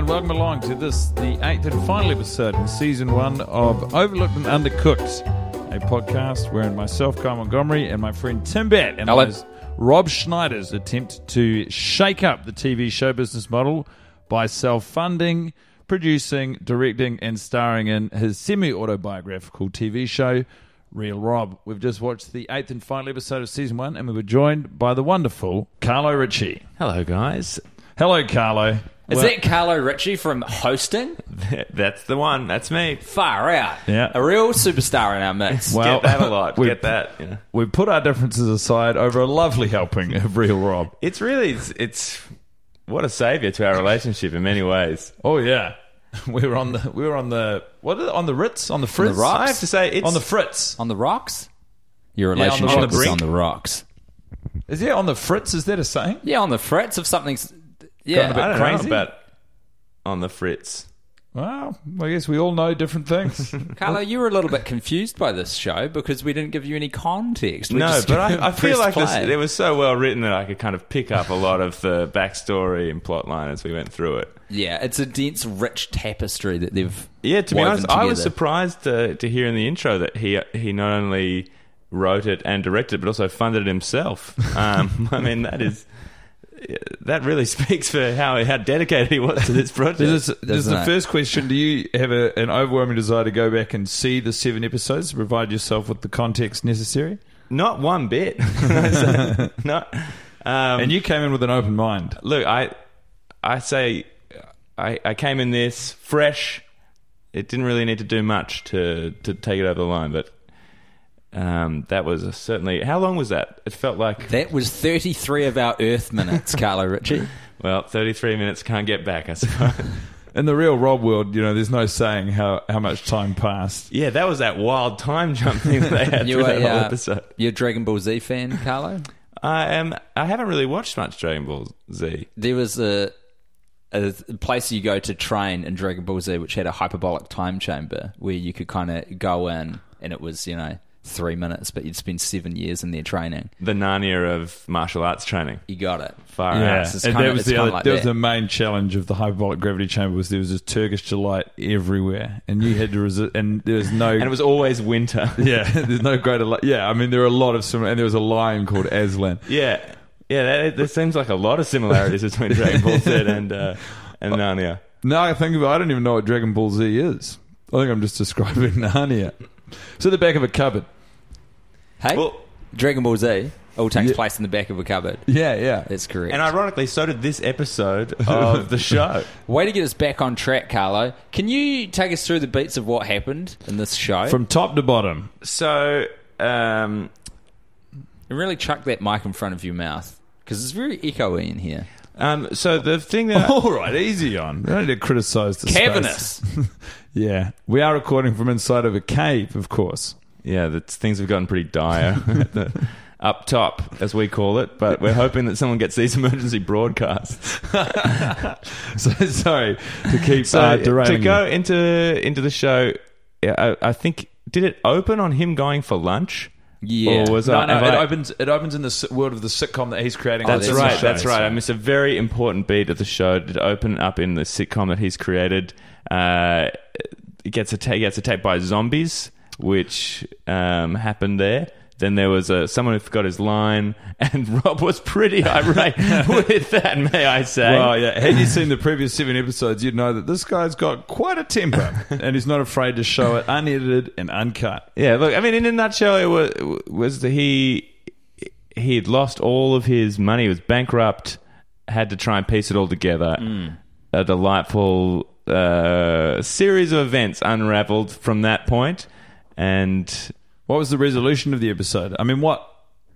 and welcome along to this, the eighth and final episode in season one of Overlooked and Undercooked, a podcast wherein myself, Guy Montgomery, and my friend Tim Batt and Hello. Rob Schneider's attempt to shake up the TV show business model by self-funding, producing, directing, and starring in his semi-autobiographical TV show. Real Rob. We've just watched the eighth and final episode of season one, and we were joined by the wonderful Carlo Ritchie. Hello, guys. Hello, Carlo. Is Well- that Carlo Ritchie from hosting? That's the one. That's me. Far out. Yeah. A real superstar in our midst. Well, Get that a lot. we- Get that. Yeah. We put our differences aside over a lovely helping of Real Rob. It's really it's, it's what a savior to our relationship in many ways. Oh yeah, we were on the we were on the what is it, on the Ritz on the Fritz. the rocks? I have to say it's on the Fritz. on the rocks? Your Yeah, on the- relationship on the is brink. on the rocks. Is it on the Fritz? Is that a saying? Yeah, on the fritz of something's. Gone a Yeah. bit I don't crazy? know about on the Fritz. Well, I guess we all know different things. Carlo, you were a little bit confused by this show because we didn't give you any context. We no, just but I, I feel pressed like this, play. it was so well written that I could kind of pick up a lot of the backstory and plotline as we went through it. Yeah, it's a dense, rich tapestry that they've. Yeah, to be woven honest, I was together. surprised to, to hear in the intro that he he not only wrote it and directed, it, but also funded it himself. Um, I mean, that is that really speaks for how how dedicated he was to this project. This is, this is the it? first question. Do you have a, an overwhelming desire to go back and see the seven episodes to provide yourself with the context necessary? Not one bit. Not. Um, And you came in with an open mind. look, I I say I, I came in this fresh. It didn't really need to do much to to take it over the line, but um, that was certainly. How long was that? It felt like That was 33 of our Earth minutes, Carlo Ritchie. well, thirty three minutes can't get back. I suppose. In the real Rob world, you know, there's no saying how, how much time passed. yeah, that was that wild time jump thing that they had You through a, that whole uh, episode. You're a Dragon Ball Z fan, Carlo? I am. I haven't really watched much Dragon Ball Z. there was a a place you go to train in Dragon Ball Z, which had a hyperbolic time chamber where you could kind of go in, and it was you know three minutes, but you'd spend seven years in their training. The Narnia of martial arts training. You got it. Far Yeah, out. it's and kinda- that was the other, like that was the main challenge of the hyperbolic gravity chamber was there was this Turkish delight everywhere, and you had to resist, and there was no, And it was always winter. yeah, there's no greater, li- yeah, I mean there are a lot of similar, and there was a lion called Aslan. Yeah, yeah. That, there seems like a lot of similarities between Dragon Ball Z and uh, and Narnia. Now I think about, it, I don't even know what Dragon Ball Z is. I think I'm just describing Narnia. So the back of a cupboard. Hey, Well- Dragon Ball Z all takes Yeah. place in the back of a cupboard. Yeah, yeah. That's correct. And ironically, so did this episode of the show. Way to get us back on track, Carlo. Can you take us through the beats of what happened in this show? From top to bottom. So, um, and really chuck that mic in front of your mouth because it's very echoey in here. um, so the thing that All right, easy on. We don't need to criticise the space. Cavernous. Yeah, we are recording from inside of a cave, of course. yeah, that things have gotten pretty dire at the, up top, as we call it. But we're hoping that someone gets these emergency broadcasts. So sorry to keep So uh, to go you. into into the show, I, I think did it open on him going for lunch? Yeah. Or was No, I, no, it I- opens. It opens in the world of the sitcom that he's creating. That's on the right. show, That's right. so- I missed a very important beat of the show. Did open up in the sitcom that he's created. Uh, it gets attacked. Gets attacked by zombies, which um, happened there. Then there was a, someone who forgot his line, and Rob was pretty irate with that. May I say? Well, yeah. Had you seen the previous seven episodes, you'd know that this guy's got quite a temper, and he's not afraid to show it unedited and uncut. Yeah, look, I mean, in a nutshell, it was, was that he he had lost all of his money. He was bankrupt. Had to try and piece it all together. A delightful uh, series of events unraveled from that point, and What was the resolution of the episode? I mean, what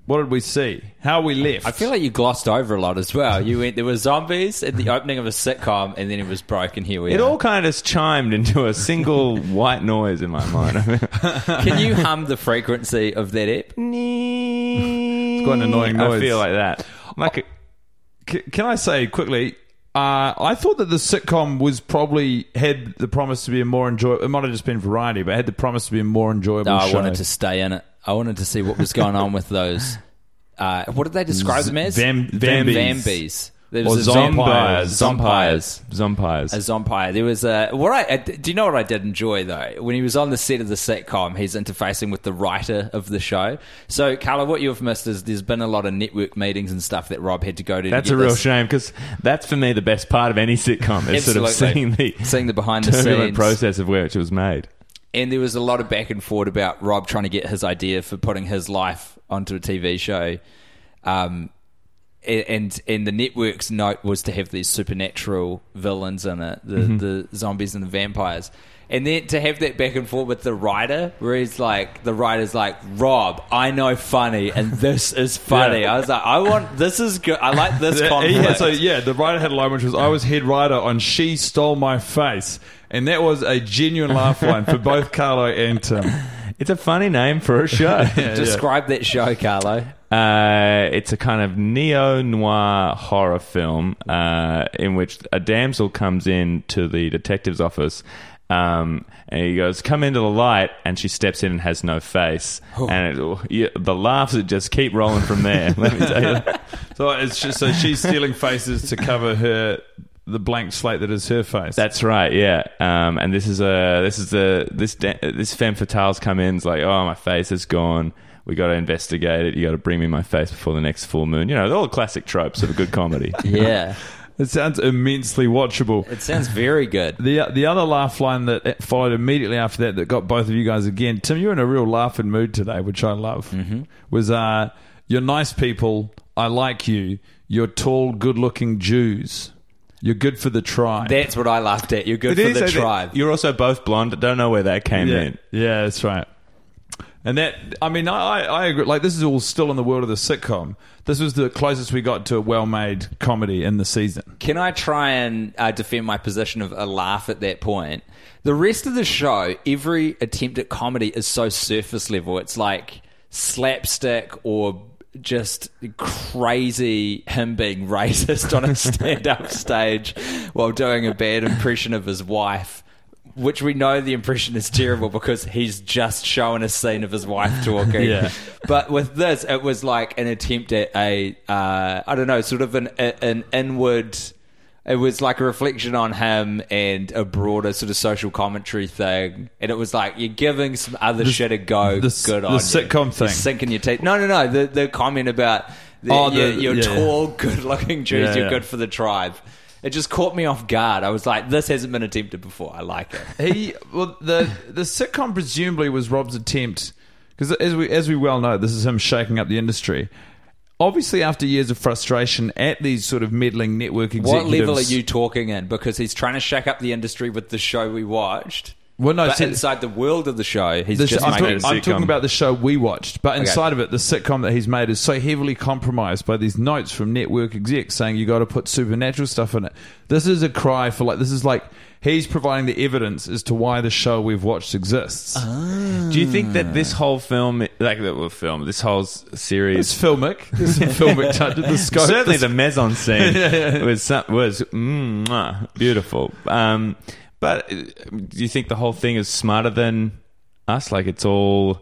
what did we see? How we left? I feel like you glossed over a lot as well. You went there were zombies at the opening of a sitcom, and then it was broken. Here we it are. all kind of chimed into a single white noise in my mind. Can you hum the frequency of that app? it's quite an annoying noise. I feel like that. Like. a- C- can I say quickly? Uh, I thought that the sitcom was probably had the promise to be a more enjoyable. It might have just been variety, but had the promise to be a more enjoyable No, I show. wanted to stay in it. I wanted to see what was going on with those. Uh, what did they describe them as? Vam- Vambies. Vambies. There Or was a zompires. Zompires. Zompires. A zompire. There was a. What I uh, do you know what I did enjoy though? When he was on the set of the sitcom, he's interfacing with the writer of the show. So, Carlo, what you've missed is there's been a lot of network meetings and stuff that Rob had to go to. to That's get a real this. shame because that's for me the best part of any sitcom is sort of seeing the Seeing the behind the scenes. process of which it was made. and there was a lot of back and forth about Rob trying to get his idea for putting his life onto a TV show. Um, and and the network's note was to have these supernatural villains in it, the mm-hmm. the zombies and the vampires. And then to have that back and forth with the writer, where he's like, the writer's like, Rob, I know funny, and this is funny. Yeah. I was like, I want, this is good. I like this conflict. Yeah, so yeah, the writer had a line which was, "I was head writer on She Stole My Face," and that was a genuine laugh line for both Carlo and Tim. It's a funny name for a show. Describe that show, Carlo. Uh, it's a kind of neo noir horror film uh, in which a damsel comes in to the detective's office. Um, and he goes, "Come into the light," and she steps in and has no face, and it, yeah, the laughs that just keep rolling from there. Let me tell you, that. So it's just so she's stealing faces to cover her the blank slate that is her face. That's right, yeah. Um, and this is a this is a this da- this femme fatale's come in. It's like, oh, my face is gone. We got to investigate it. You got to bring me my face before the next full moon. You know, all the classic tropes of a good comedy. Yeah. it sounds immensely watchable. It sounds very good. The the other laugh line that followed immediately after that that got both of you guys again. Tim, you're in a real laughing mood today, which I love. Mm-hmm. Was uh, you're nice people. I like you. You're tall, good-looking Jews. You're good for the tribe. That's what I laughed at. You're good It for is, the tribe. You're also both blonde. Don't know where that came yeah, in. yeah, that's right. And that, I mean, I, I agree. Like, this is all still in the world of the sitcom. This was the closest we got to a well-made comedy in the season. Can I try and uh, defend my position of a laugh at that point? The rest of the show, every attempt at comedy is so surface level. It's like slapstick or just crazy him being racist on a stand-up stage while doing a bad impression of his wife. Which we know the impression is terrible because he's just showing a scene of his wife talking. Yeah. But with this, it was like an attempt at a, uh, I don't know, sort of an an inward. It was like a reflection on him and a broader sort of social commentary thing. And it was like you're giving some other shit a go. the good the on you. sitcom thing. You're sinking your teeth. No, no, no. The the comment about the, Oh, you're, you're yeah, yeah. tall, good-looking Jews. Yeah, you're yeah. good for the tribe. It just caught me off guard. I was like, this hasn't been attempted before. I like it. He well the the sitcom presumably was Rob's attempt because as we as we well know this is him shaking up the industry. Obviously, after years of frustration at these sort of meddling network executives, What level are you talking in? Because he's trying to shake up the industry with the show we watched. Well, no, but see- inside the world of the show, he's The just sh- I'm, making. talking, I'm talking about the show we watched, but Okay. inside of it, the sitcom that he's made is so heavily compromised by these notes from network execs saying you got to put supernatural stuff in it. This is a cry for like this is like he's providing the evidence as to why the show we've watched exists. Do you think that this whole film, like the well, film, this whole series, It's filmic. There's some filmic touch. The scope. certainly the the mise scene was some, was mm, beautiful. Um, but uh, do you think the whole thing is smarter than us? Like it's all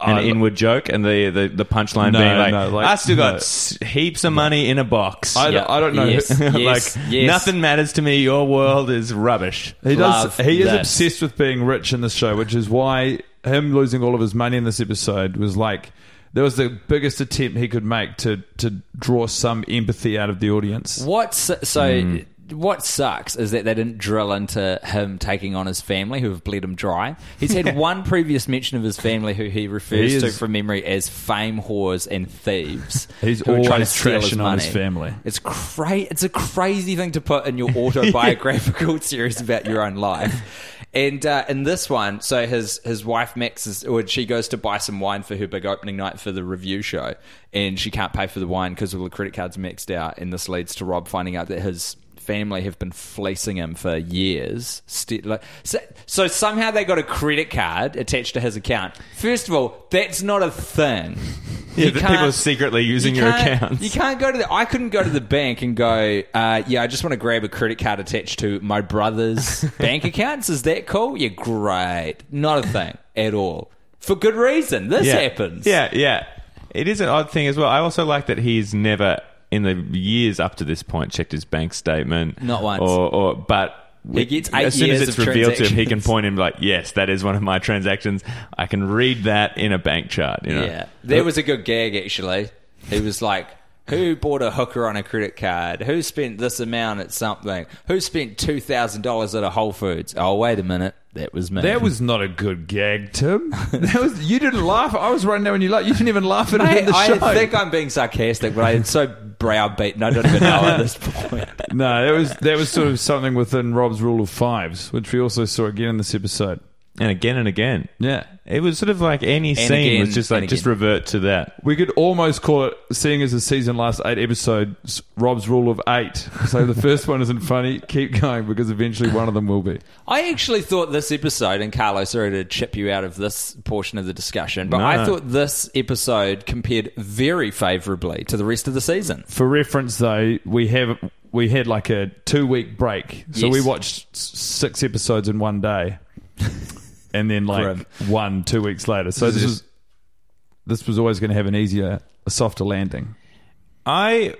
an I- inward joke, and the the, the punchline No, being like, no, like- "I still got no. s- heaps of money in a box." I, Yeah. I don't know. Yes. like yes, yes. nothing matters to me. Your world is rubbish. He does. Love He is obsessed with being rich in this show, which is why him losing all of his money in this episode was like that was the biggest attempt he could make to to draw some empathy out of the audience. What so? so What sucks is that they didn't drill into him taking on his family who have bled him dry. He's had one previous mention of his family who he refers He to from memory as fame whores and thieves. He's who trying to always steal his trashing on his family. It's cra- It's a crazy thing to put in your autobiographical series about your own life. And uh, in this one, so his his wife Max is, or she goes to buy some wine for her big opening night for the review show, and she can't pay for the wine because all the credit cards maxed out, and this leads to Rob finding out that his family have been fleecing him for years. St- like, so, so somehow they got a credit card attached to his account. First of all, that's not a thing. Yeah, You people are secretly using you your accounts. You can't go to the. I couldn't go to the bank and go. Uh, yeah, I just want to grab a credit card attached to my brother's bank accounts. Is that cool? Yeah, great. Not a thing at all. For good reason. This yeah. happens. Yeah, yeah. It is an odd thing as well. I also like that he's never, in the years up to this point, checked his bank statement. Not once. Or, or but. He gets eight as soon as it's revealed to him, he can point him like, "Yes, that is one of my transactions. I can read that in a bank chart." You know, Yeah. There was a good gag actually. He was like, Who bought a hooker on a credit card? Who spent this amount at something? Who spent two thousand dollars at a Whole Foods? Oh wait a minute. That was me. That was not a good gag, Tim. That was you didn't laugh. I was right there when you laughed. You didn't even laugh at it in the I show. think I'm being sarcastic, but I'm so browbeaten I don't even know at this point. no, that was that was sort of something within Rob's rule of fives, which we also saw again in this episode. And again and again. Yeah. It was sort of like any scene again, was just like just revert to that. We could almost call it, seeing as the season last eight episodes, Rob's rule of eight. So the first one isn't funny. Keep going because eventually one of them will be. I actually thought this episode, and Carlo, sorry to chip you out of this portion of the discussion, but I thought this episode compared very favourably to the rest of the season. For reference, though, we have we had like a two week break, so Yes. we watched six episodes in one day, and then like Grim. one two weeks later. So This this is was this was always going to have an easier, a softer landing. I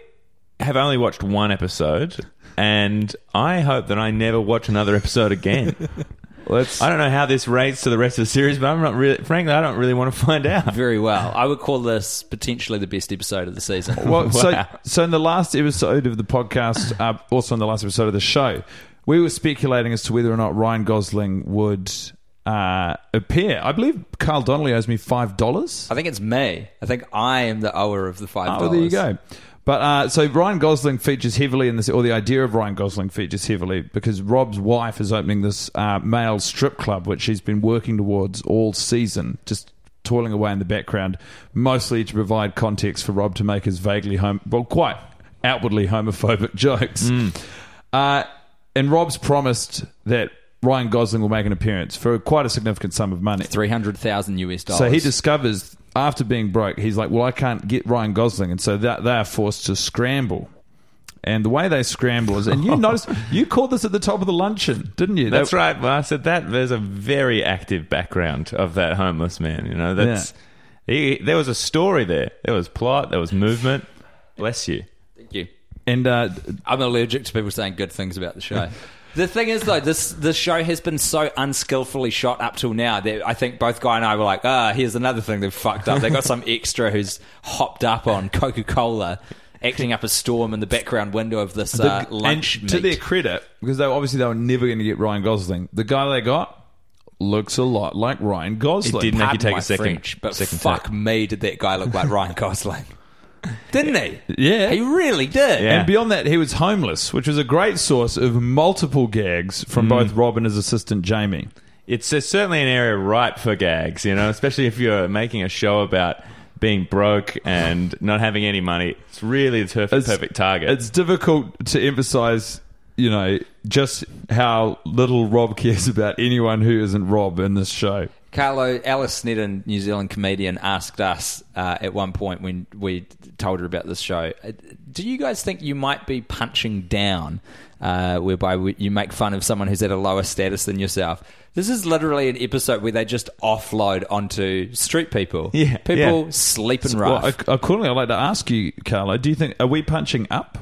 have only watched one episode, and I hope that I never watch another episode again. Let's I don't know how this rates to the rest of the series, but I'm not really, frankly, I don't really want to find out. Very well. I would call this potentially the best episode of the season. Well, so Wow. so in the last episode of the podcast, uh, also in the last episode of the show, we were speculating as to whether or not Ryan Gosling would uh, appear. I believe Carl Donnelly owes me five dollars. I think it's me. I think I am the ower of the $5. Oh, there you go. But uh, so Ryan Gosling features heavily in this, or the idea of Ryan Gosling features heavily because Rob's wife is opening this uh, male strip club, which she's been working towards all season, just toiling away in the background, mostly to provide context for Rob to make his vaguely home, well, quite outwardly homophobic jokes. Uh, and Rob's promised that Ryan Gosling will make an appearance for quite a significant sum of money. 300,000 US dollars. So he discovers after being broke, he's like, "Well, I can't get Ryan Gosling," and so that they are forced to scramble. And the way they scramble is, and you noticed, you called this at the top of the luncheon, didn't you? That's They- right. Well, I said that there's a very active background of that homeless man. You know, that's he, there was a story there. There was plot. There was movement. Bless you. Thank you. And uh, I'm allergic to people saying good things about the show. the thing is, though, this this show has been so unskillfully shot up till now that I think both Guy and I were like, ah, here's another thing they've fucked up. They got some extra who's hopped up on Coca Cola, acting up a storm in the background window of this the- uh, lunch and to their credit, because they obviously they were never going to get Ryan Gosling. The guy they got looks a lot like Ryan Gosling. It did make you take a second. French, but second fuck take. me, did that guy look like Ryan Gosling? Didn't he? Yeah. he really did. Yeah. And beyond that, he was homeless, which was a great source of multiple gags Mm. from both Rob and his assistant Jamie. It's certainly an area ripe for gags. You know, especially if you're making a show about being broke and not having any money. It's really the perfect, perfect target. It's difficult to emphasize, you know, just how little Rob cares about anyone who isn't Rob in this show. Carlo, Alice Snedden, New Zealand comedian, asked us uh, at one point when we told her about this show, uh, do you guys think you might be punching down, uh, whereby we, you make fun of someone who's at a lower status than yourself? This is literally an episode where they just offload onto street people. Yeah, people yeah. sleeping Well, rough. ac- accordingly, I'd like to ask you, Carlo. Do you think are we punching up?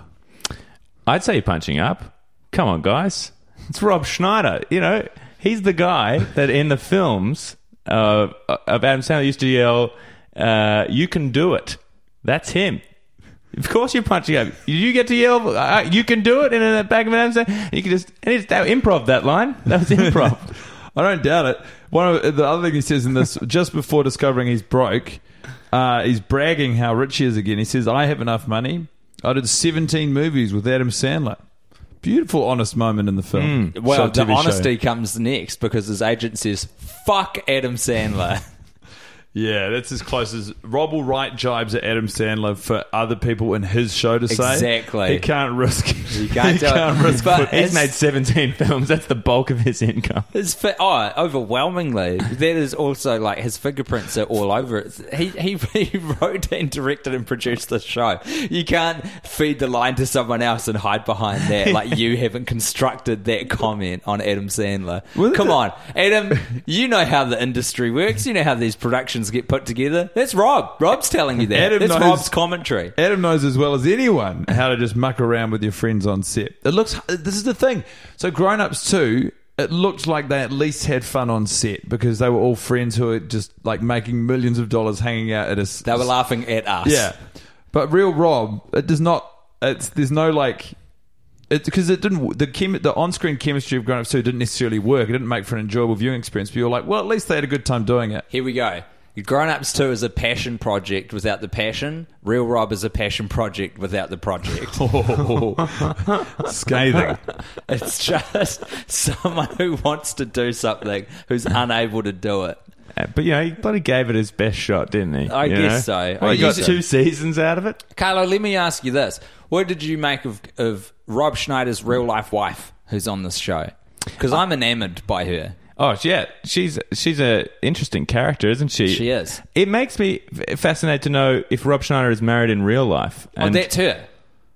I'd say you're punching up. Come on, guys. It's Rob Schneider. You know, he's the guy that in the films uh, of Adam Sandler used to yell, uh, "You can do it." That's him. Of course, you're punching up. You get to yell, uh, "You can do it" in the back of Adam Sandler? You can just and it's that improv that line. That was improv. I don't doubt it. One of the other thing he says in this, just before discovering he's broke, uh, he's bragging how rich he is again. He says, "I have enough money. I did 17 movies with Adam Sandler." Beautiful, honest moment in the film. Hmm. well, Show, the TV show. honesty comes next because his agent says, "Fuck Adam Sandler." Yeah, that's as close as Rob will write jibes at Adam Sandler for other people in his show to say. Exactly. He can't risk. You can't he do can't risk. But He's It's- made 17 films. That's the bulk of his income. His fi- oh, overwhelmingly. That is also like his fingerprints are all over it. He, he he wrote and directed and produced the show. You can't feed the line to someone else and hide behind that. Like you haven't constructed that comment on Adam Sandler. Well, Come the- on, Adam. You know how the industry works. You know how these productions get put together. That's Rob. Rob's telling you that. Adam That's knows- Rob's commentary. Adam knows as well as anyone how to just muck around with your friends on set. It looks. This is the thing. So, Grown Ups too. It looked like they at least had fun on set because they were all friends who were just like making millions of dollars hanging out at a. They were laughing at us. Yeah, but real Rob, it does not. It's there's no like. It's because it didn't. The chem, the on-screen chemistry of Grown Ups Two didn't necessarily work. It didn't make for an enjoyable viewing experience. But you're like, well, at least they had a good time doing it. Here we go. Grown Ups 2 is a passion project without the passion. Real Rob is a passion project without the project. Scathing. it's just someone who wants to do something who's unable to do it. Uh, But you know, he bloody gave it his best shot, didn't he? I You guess know? so. I Well, he got so. two seasons out of it. Carlo, let me ask you this. What did you make of, of Rob Schneider's real life wife who's on this show? Because I'm enamored by her. Oh yeah, she's she's a interesting character, isn't she? She is. It makes me fascinated to know if Rob Schneider is married in real life. Oh, And that's her.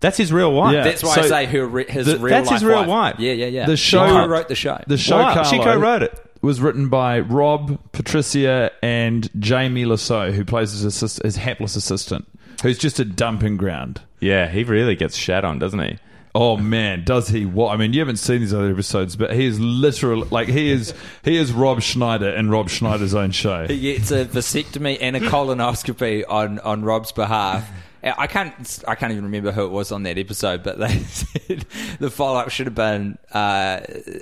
that's his real wife. Yeah. That's why I say her, his the- real that's life his real wife. wife. Yeah, yeah, yeah. The show- She co-wrote the show. The show Wow, she co-wrote it. was written by Rob, Patricia, and Jamie Lissow, who plays his, assist, his hapless assistant, who's just a dumping ground. Yeah, he really gets shat on, doesn't he? Oh man, does he? What I mean, you haven't seen these other episodes, but he is literally like he is he is Rob Schneider in Rob Schneider's own show. Gets a vasectomy and a colonoscopy on, on Rob's behalf. I can't I can't even remember who it was on that episode, but they said the follow up should have been uh,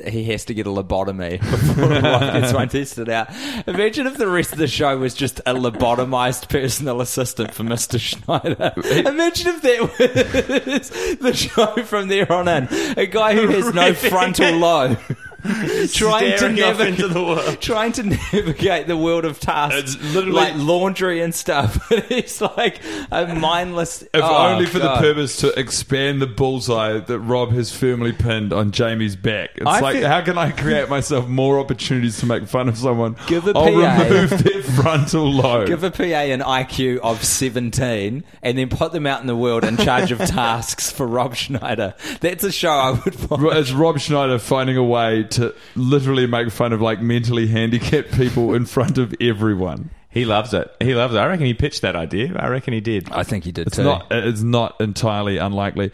he has to get a lobotomy before Rob gets one tested out. Imagine if the rest of the show was just a lobotomized personal assistant for Mr. Schneider. Imagine if that was the show from there on in. A guy who has no frontal lobe. trying to navigate into the world. trying to navigate the world of tasks, It's literally- like laundry and stuff. it's like a mindless. If oh, only for God. the purpose to expand the bullseye that Rob has firmly pinned on Jamie's back. It's I like, feel- how can I create myself more opportunities to make fun of someone? Give a I'll PA. remove their frontal lobe. Give a PA an IQ of 17 and then put them out in the world in charge of tasks for Rob Schneider. That's a show I would watch. It's Rob Schneider finding a way to literally make fun of like mentally handicapped people in front of everyone. He loves it. He loves it. I reckon he pitched that idea. I reckon he did. I think he did It's too. not. It's not entirely unlikely.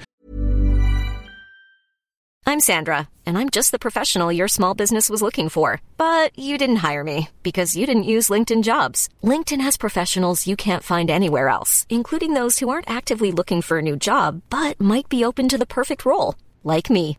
I'm Sandra, and I'm just the professional your small business was looking for. But you didn't hire me because you didn't use LinkedIn jobs. LinkedIn has professionals you can't find anywhere else, including those who aren't actively looking for a new job but might be open to the perfect role, like me.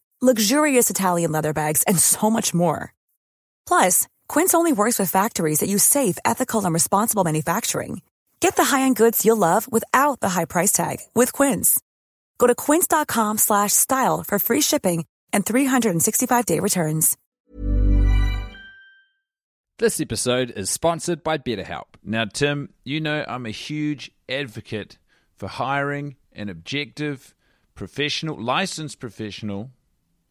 luxurious Italian leather bags, and so much more. Plus, Quince only works with factories that use safe, ethical, and responsible manufacturing. Get the high-end goods you'll love without the high price tag with Quince. Go to quince.com slash style for free shipping and 365-day returns. This episode is sponsored by BetterHelp. Now, Tim, you know I'm a huge advocate for hiring an objective, professional, licensed professional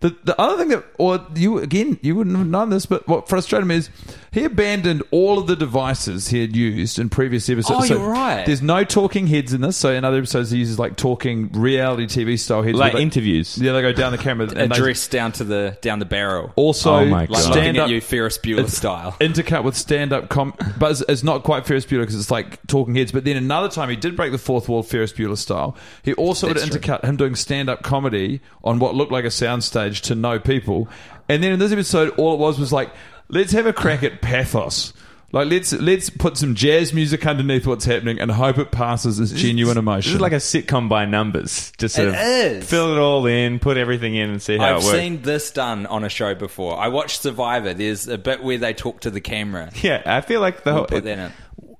The the other thing that, or you again, you wouldn't have known this, but what frustrated me is he abandoned all of the devices he had used in previous episodes. Oh, So you're right. There's no talking heads in this. So in other episodes, he uses like talking reality TV style heads. Like they- interviews. Yeah, they go down the camera and they Address down to the down the barrel. also Oh my like God. looking stand at up you Ferris Bueller it's style. intercut with stand up com but it's, it's not quite Ferris Bueller because it's like talking heads but then another time he did break the fourth wall Ferris Bueller style he also would That's true. intercut him doing stand up comedy on what looked like a soundstage to know people and then in this episode all it was was like let's have a crack at pathos like let's let's put some jazz music underneath what's happening and hope it passes as genuine emotion This is like a sitcom by numbers. Just sort It of is. fill it all in, put everything in, and see how I've it works. seen this done on a show before. I watched Survivor. There's a bit where they talk to the camera. yeah, I feel like the We'll whole. put that in.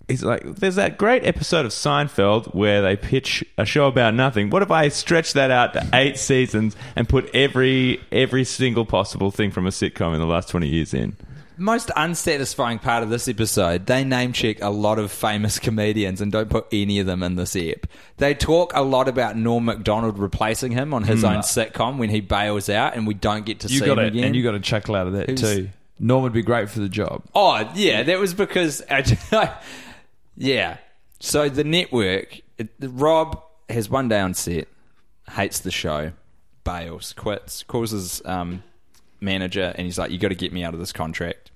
It's like there's that great episode of Seinfeld where they pitch a show about nothing. What if I stretch that out to eight seasons and put every every single possible thing from a sitcom in the last twenty years in? Most unsatisfying part of this episode, they name check a lot of famous comedians and don't put any of them in this ep. They talk a lot about Norm Macdonald replacing him on his own sitcom when he bails out, and we don't get to Hmm. you see got him it again. and you got a chuckle out of that Who's- too Norm would be great for the job Oh, yeah, that was because. yeah. So the network, it, Rob has one day on set, hates the show, bails, quits, calls his um, manager, and he's like, "You got to get me out of this contract."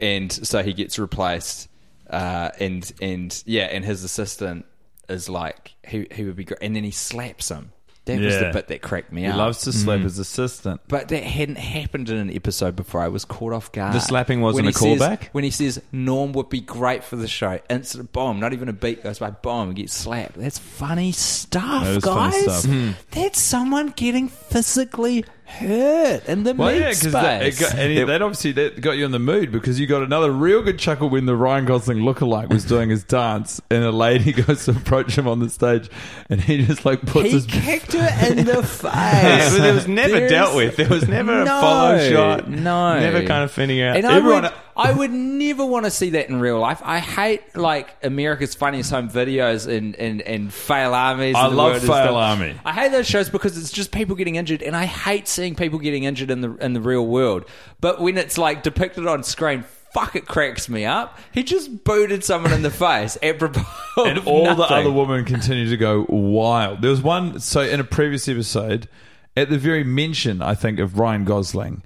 And so he gets replaced, uh, and and yeah, and his assistant is like, "He he would be great," and then he slaps him. That was the Yeah. bit that cracked me out. he up. loves to slap Mm. his assistant But that hadn't happened in an episode before. I was caught off guard. The slapping wasn't When a says- callback? when he says Norm would be great for the show, instant bomb. Not even a beat goes by. Bomb gets slapped. That's funny stuff, That is funny guys. stuff. That's someone getting physically hurt in the Well, meat yeah, because that, it got, and it- that obviously that got you in the mood because you got another real good chuckle when the Ryan Gosling lookalike was doing his dance, and a lady goes to approach him on the stage, and he just like puts he his kicked her in the face. yeah, but it was never There's- dealt with. There was never a follow shot. No, never kind of finding out. And I Everyone, would, I would never want to see that in real life. I hate like America's Funniest Home Videos and and, and Fail Armies. I and love Fail Army. I hate those shows because it's just people getting injured, and I hate seeing people getting injured in the in the real world. But when it's like depicted on screen. Fuck, it cracks me up. He just booted someone in the face, apropos and of all the other women continue to go wild. There was one so in a previous episode, at the very mention, I think of Ryan Gosling,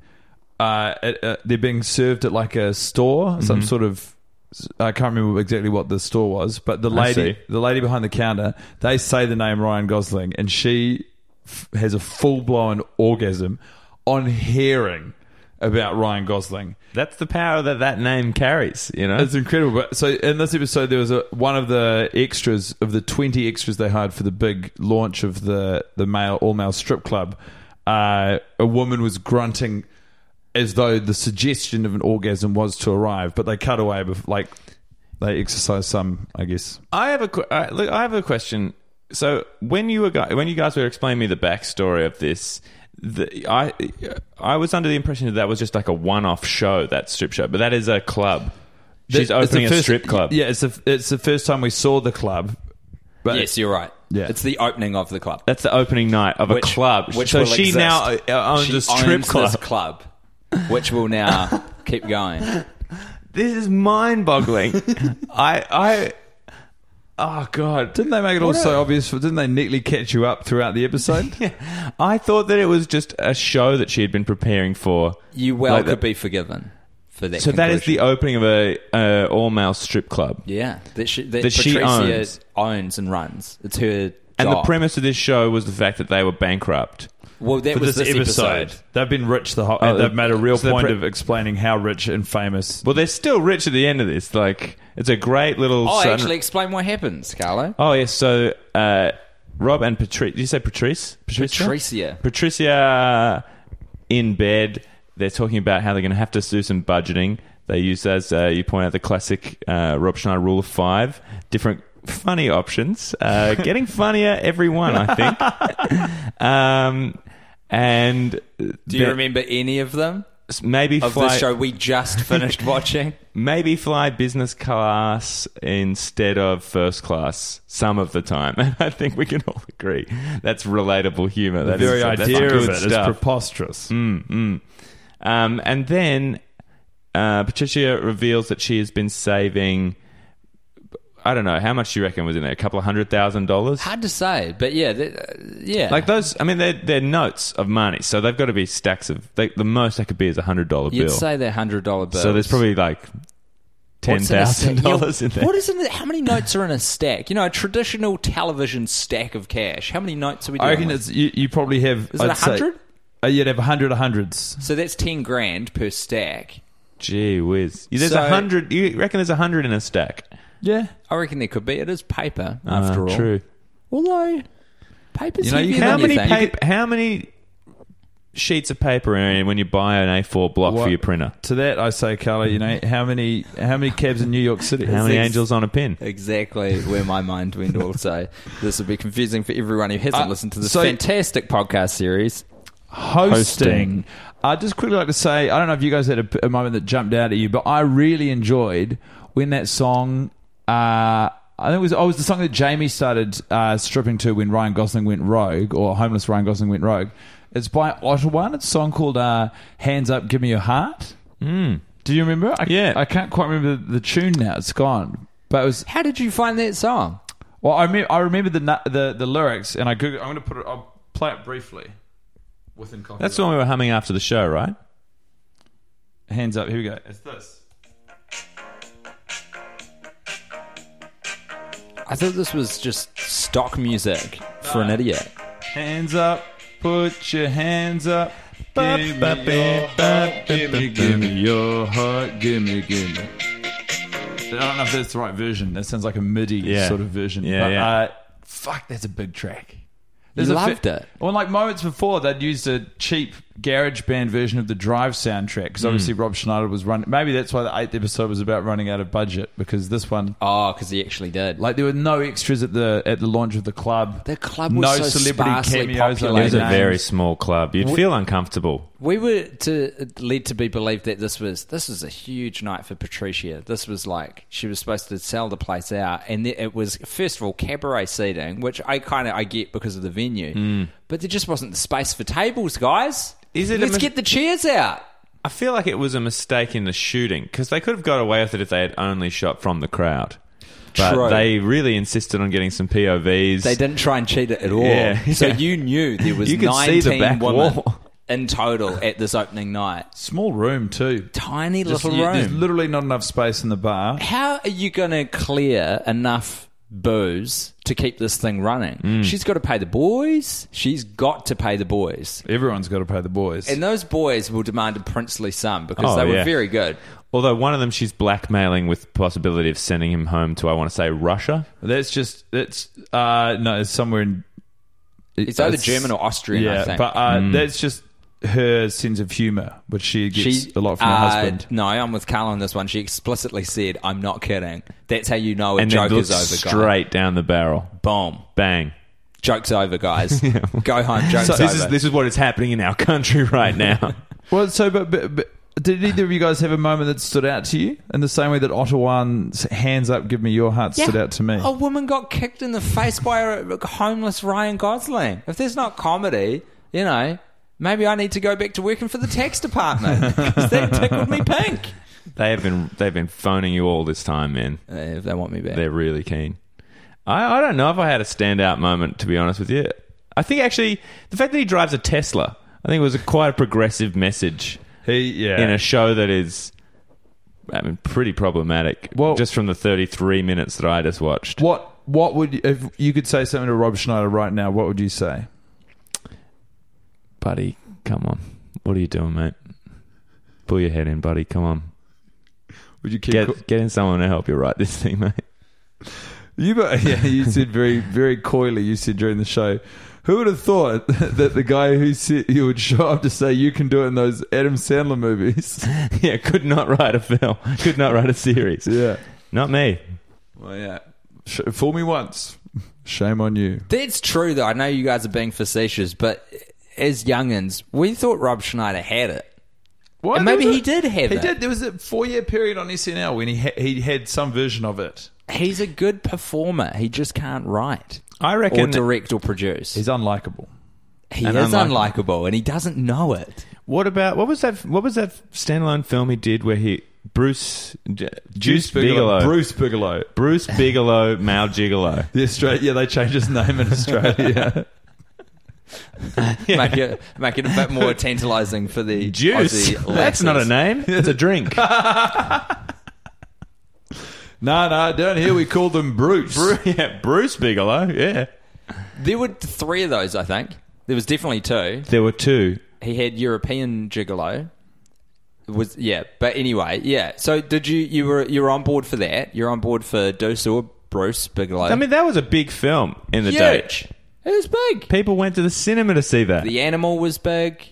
uh, at, uh, they're being served at like a store, Mm-hmm. some sort of. I can't remember exactly what the store was, but the lady, the lady behind the counter, they say the name Ryan Gosling, and she f- has a full blown orgasm on hearing about Ryan Gosling. that's the power that that name carries. You know, It's incredible. But so in this episode, there was a one of the extras of the twenty extras they hired for the big launch of the the male all male strip club. Uh, a woman was grunting as though the suggestion of an orgasm was to arrive, but they cut away bef- like they exercise some, I guess. I have a que- look. I have a question. So when you were gu- when you guys were explaining me the backstory of this, the, I I was under the impression that that was just like a one off show, that strip show, but that is a club. She's The- it's the opening a strip club. Yeah, it's the it's the first time we saw the club. But Yes, you're right. Yeah. It's the opening of the club. That's the opening night of Which- a club. which so will she exist. now uh, owns She a strip owns club. This club, which will now keep going. This is mind-boggling. I, I, oh god, Didn't they make it all so obvious? For, didn't they neatly catch you up throughout the episode? I thought that it was just a show that she had been preparing for. You well Like could that- be forgiven for that. So that is the conclusion. opening of a uh, all-male strip club. yeah that she, that That she Patricia owns. owns and runs. It's her. And the job. premise of this show was the fact that they were bankrupt. Well, that For was this, episode. they've been rich the whole. Oh, they've made a real so point pre- of explaining how rich and famous. Well, they're still rich at the end of this. Like, it's a great little. Oh, sun- actually, explain what happens, Carlo. Oh yes. So uh, Rob and Patrice. Did you say Patrice? Patricia. Patricia in bed. They're talking about how they're going to have to do some budgeting. They use as uh, you point out the classic uh, Rob Schneider rule of five. Different funny options. Uh, getting funnier every one, I think. um, and Do you remember any of them maybe of fly the show we just finished watching? maybe fly business class instead of first class some of the time. And I think we can all agree that's relatable humor. The That very is- that's idea of good it is stuff. preposterous. Mm, mm. Um, and then uh, Patricia reveals that she has been saving. I don't know how much do you reckon was in there. A couple of hundred thousand dollars. Hard to say, but yeah, that, uh, yeah. Like those, I mean, they're, they're notes of money, so they've got to be stacks of. They, the most they could be is a hundred dollar bill. You'd say they're hundred dollar bills. so there's probably like ten What's in a thousand dollars in there. What is in it? How many notes are in a stack? You know, a traditional television stack of cash. How many notes are we doing? I reckon it's you, you probably have. Is it I'd say- 100? Uh, you'd have a hundred hundreds. so that's ten grand per stack. Gee whiz! There's So- a hundred. You reckon there's a hundred in a stack? Yeah, I reckon there could be. It is paper, after Uh, all. true. Although paper's You know, you heavier How than many you think. paper? How many sheets of paper are in when you buy an A4 block What- for your printer? To that I say, Carlo, you know how many how many cabs in New York City? How many Six. angels on a pin? Exactly where my mind went also. This would be confusing for everyone who hasn't Uh, listened to this so- fantastic podcast series. hosting. Hosting. I'd just quickly like to say, I don't know if you guys had a, a moment that jumped out at you, but I really enjoyed when that song. Uh, I think it was, oh, it was the song that Jamie started uh, stripping to when Ryan Gosling went rogue, or homeless Ryan Gosling went rogue. It's by Ottawan. and It's a song called uh, "Hands Up, Give Me Your Heart." Mm. Do you remember? I, Yeah. I can't quite remember the, the tune now. It's gone. But it was How did you find that song? well. I remember. I remember the the the lyrics, and I Googled, I'm going to put it. I'll play it briefly. Within copyright. That's the one we were humming after the show, right? Hands up. Here we go. It's this. I thought this was just stock music for an idiot. Hands up. Put your hands up. Give me your heart. give me, give me your heart. Give me, give me. I don't know if that's the right version. That sounds like a MIDI Yeah. sort of version. Yeah, but, yeah. Uh, fuck, that's a big track. You a loved it. Well, like moments before, they'd used a cheap garage band version of the Drive soundtrack because obviously Hmm. Rob Schneider was running. Maybe that's why the eighth episode was about running out of budget because this one, Oh, because he actually did. like, there were no extras at the at the launch of the club. The club was no so celebrity sparsely cameos. populated. It was a names. very small club. You'd feel uncomfortable. We were to led to be believed that this was this was a huge night for Patricia. This was like she was supposed to sell the place out, and th- it was first of all cabaret seating, which I kind of I get because of the venue, but there just wasn't the space for tables, guys. Is it Let's mis- get the chairs out. I feel like it was a mistake in the shooting because they could have got away with it if they had only shot from the crowd. But True. they really insisted on getting some POVs. They didn't try and cheat it at all. Yeah, So you knew there was You could nineteen see the back women wall. in total at this opening night. Small room too. Tiny Just- little you- room. There's literally not enough space in the bar. how are you going to clear enough booze to keep this thing running? Mm. She's got to pay the boys. She's got to pay the boys. Everyone's got to pay the boys. And those boys will demand a princely sum because Oh, they were yeah. very good. Although one of them she's blackmailing with possibility of sending him home to I want to say Russia. that's just that's uh no, it's somewhere in. It's either German or Austrian, Yeah, I think. but uh, that's just her sense of humor, which she gets she, a lot from her uh, husband. No, I'm with Carl on this one. She explicitly said, "I'm not kidding." That's how you know a and joke then is looks over, guy. straight down the barrel. Boom, Bang. joke's over, guys. Go home. Joke's So over. this is this is what is happening in our country right now. Well, so but, but, but did either of you guys have a moment that stood out to you in the same way that Ottawan hands up, give me your heart stood out to me? A woman got kicked in the face by a homeless Ryan Gosling. If there's not comedy, you know, maybe I need to go back to working for the tax department because that tickled me pink. They have been they've been phoning you all this time, man. Uh, if they want me back. They're really keen. I, I don't know if I had a standout moment, to be honest with you. I think actually the fact that he drives a Tesla, I think it was a quite a progressive message He yeah. in a show that is, I mean, pretty problematic. Well- just from the 33 minutes that I just watched. what what would you, if you could say something to Rob Schneider right now? What would you say? Buddy, come on. What are you doing, mate? Pull your head in, buddy. Come on. Would you keep Get, get in someone to help you write this thing, mate. You, but- yeah, you said very, very coyly. You said during the show, who would have thought that the guy who said you would show up to say you can do it in those Adam Sandler movies? yeah, could not write a film. Could not write a series. yeah. Not me. Well, yeah. Sh- fool me once, shame on you. That's true, though. I know you guys are being facetious, but as youngins, we thought Rob Schneider had it. What? And maybe There was he did have He it. He did. There was a four-year period on SNL when he ha- he had some version of it. He's a good performer. He just can't write I reckon. or reckon. direct or produce. He's unlikable. he and is unlikable. unlikable, and he doesn't know it. What about what was that? What was that standalone film he did where he Bruce J- Juice Bigalow, Bruce Bigalow. Bruce Bigalow, Mal Gigolo. The Australia, yeah, they changed his name in Australia. Make it make it a bit more tantalising for the Juice. That's not a name. It's a drink. no, no, down here we call them Bruce. yeah, Bruce Bigalow. Yeah, There were three of those, I think. There was definitely two. there were two. He had European Gigolo. It was yeah, but anyway, yeah. So did you you were you were on board for that? You're on board for Deuce or Bruce Bigalow? I mean, that was a big film in the day. Huge. It was big. People went to the cinema to see that. The animal was big,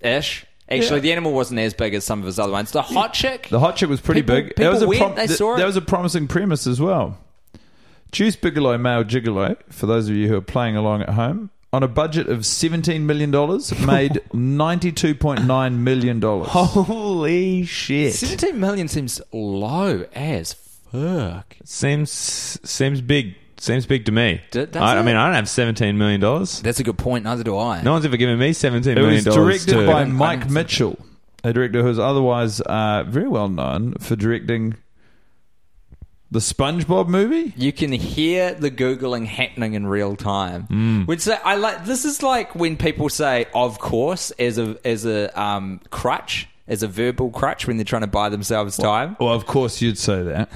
ish. Actually, Yeah. the animal wasn't as big as some of his other ones. The hot chick. The hot chick was pretty People- big. people that was a went, they th- saw it. That was a promising premise as well. Juice Bigalow, male gigolo, for those of you who are playing along at home, on a budget of $17 million, made $92.9 million. Holy shit! Seventeen million seems low as fuck. Seems seems big. Seems big to me. D- does I, I it? mean, I don't have seventeen million dollars. That's a good point. Neither do I. No one's ever given me seventeen It million was dollars. directed to- by I didn't- I Mike Mitchell, a director who is otherwise uh, very well known for directing the SpongeBob movie. You can hear the googling happening in real time. Mm. Which say, I like. This is like when people say "of course" as a as a um, crutch, as a verbal crutch when they're trying to buy themselves time. Well, of course you'd say that.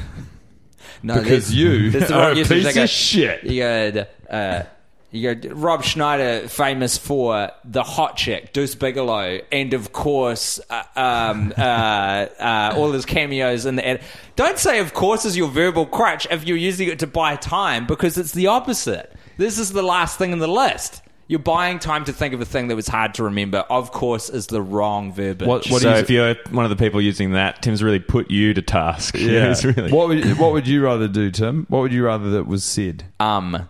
No, because you that's the are a piece go- of shit. You go, uh, you go. Rob Schneider, famous for the hot chick, Deuce Bigalow, and of course, uh, um, uh, uh, all his cameos in the. Ad- Don't say, of course, is your verbal crutch if you're using it to buy time, because it's the opposite. This is the last thing in the list. You're buying time to think of a thing that was hard to remember. Of course, is the wrong verbiage. What- what so you- if you're one of the people using that, Tim's really put you to task. Yeah, it's really. What would what would you rather do, Tim? What would you rather that was said? Um,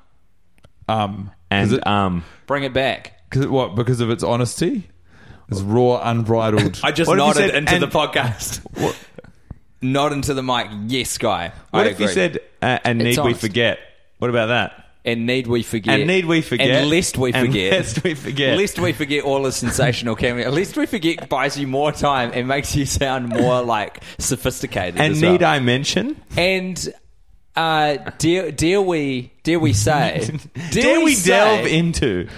Um, and it, um, bring it back. cause what because of its honesty? It's raw, unbridled. I just What nodded said, into and- the podcast. Nod into the mic. Yes, guy. what I if you said, uh, "And It's need we forget"? What about that? And need we forget? And need we forget? And lest we forget. lest we forget. Lest we forget all the sensational cameo. Lest we forget buys you more time and makes you sound more like sophisticated. And need well. I mention? And uh, dare, dare we? Dare we say? Dare, we, say- delve into?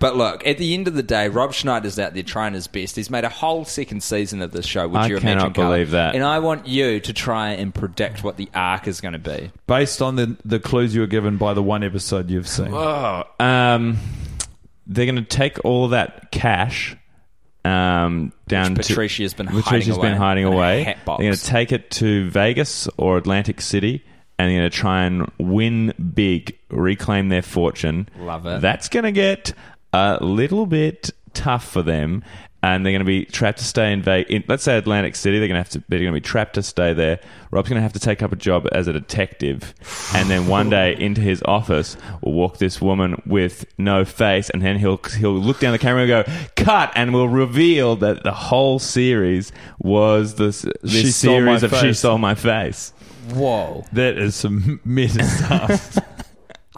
But look, at the end of the day, Rob Schneider's out there trying his best. He's made a whole second season of this show. Would I you cannot imagine? Carl? believe that. And I want you to try and predict what the arc is going to be. based on the the clues you were given by the one episode you've seen. Oh, um, they're going to take all of that cash um, down Which to Patricia's been which hiding Patricia's away been hiding away. They're going to take it to Vegas or Atlantic City, and they're going to try and win big, reclaim their fortune. Love it. That's going to get a little bit tough for them. And they're going to be trapped to stay in Vegas. Let's say Atlantic City. They're going to have to. They're going to be trapped to stay there. Rob's going to have to take up a job as a detective, and then one day into his office will walk this woman with no face, and then he'll he'll look down the camera and go cut, and will reveal that the whole series was this this She series of She Face. Stole My Face. Whoa. That is some meta stuff.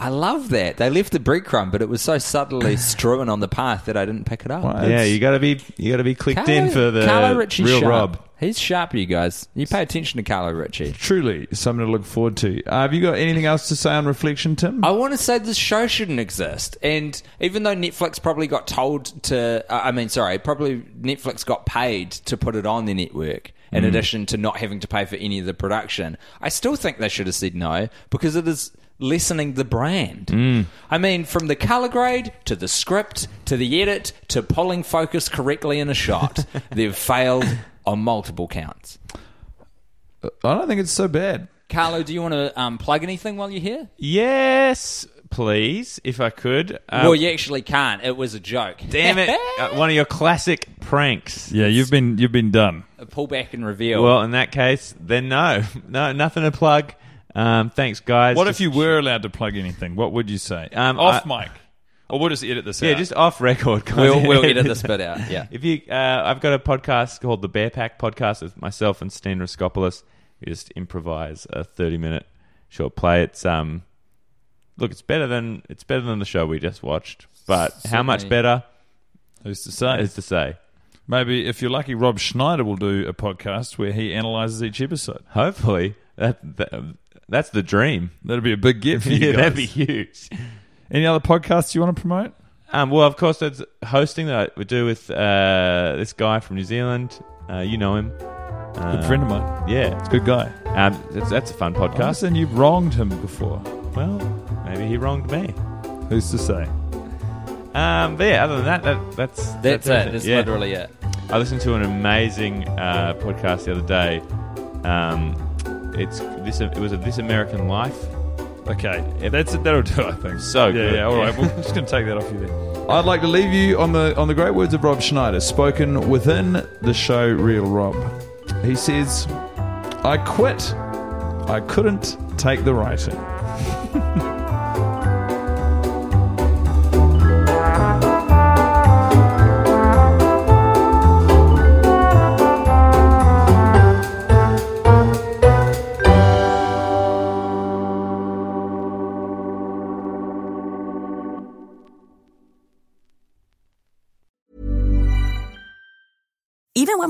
I love that. They left the breadcrumb, but it was so subtly strewn on the path that I didn't pick it up. Wow. yeah, you got to be you got to be clicked in for the Carlo Ritchie's real sharp. Rob. He's sharp, you guys. You pay attention to Carlo Ritchie. Truly something to look forward to. Uh, have you got anything else to say on reflection, Tim? I want to say this show shouldn't exist. And even though Netflix probably got told to, uh, I mean, sorry, probably Netflix got paid to put it on the network in addition to not having to pay for any of the production, I still think they should have said no because it is lessening the brand. I mean, from the color grade to the script to the edit to pulling focus correctly in a shot, they've failed on multiple counts. I don't think it's so bad. Carlo, do you want to um, plug anything while you're here? Yes, please, if I could. Uh, well, you actually can't. It was a joke. Damn it! uh, one of your classic pranks. Yeah, you've been you've been done. Pull back and reveal. Well, in that case, then no, no, nothing to plug. Um, thanks, guys. What Just- if you were allowed to plug anything? What would you say? Um, Off I- mic, or we'll just edit this Yeah, out. Yeah, just off record. we'll, we'll edit this bit out. Yeah. If you, uh, I've got a podcast called the Bear Pack Podcast with myself and Steen Raskopoulos. We just improvise a thirty-minute short play. It's um, look, it's better than it's better than the show we just watched. But how much better Who's to say? is to say. Maybe if you're lucky, Rob Schneider will do a podcast where he analyzes each episode. Hopefully, that, that that's the dream. That'd be a big get for you yeah, guys. that'd be huge. Any other podcasts you want to promote? Um, well, of course, there's hosting that we do with uh, this guy from New Zealand. Uh, you know him. Uh, Good friend of mine. Yeah, It's a Good guy. um, that's, that's a fun podcast. Podcast, and you've wronged him before. Well, maybe he wronged me. Who's to say? Um, but yeah, other than that, that that's That's, it. everything. That's Yeah. literally it. I listened to an amazing uh, podcast the other day. Um, it's this. It was a This American Life. Okay, yeah, that's it. That'll do. I think. So yeah, good. yeah. All right, we're just going to take that off you then. I'd like to leave you on the on the great words of Rob Schneider, spoken within the show Real Rob. He says, "I quit. I couldn't take the writing."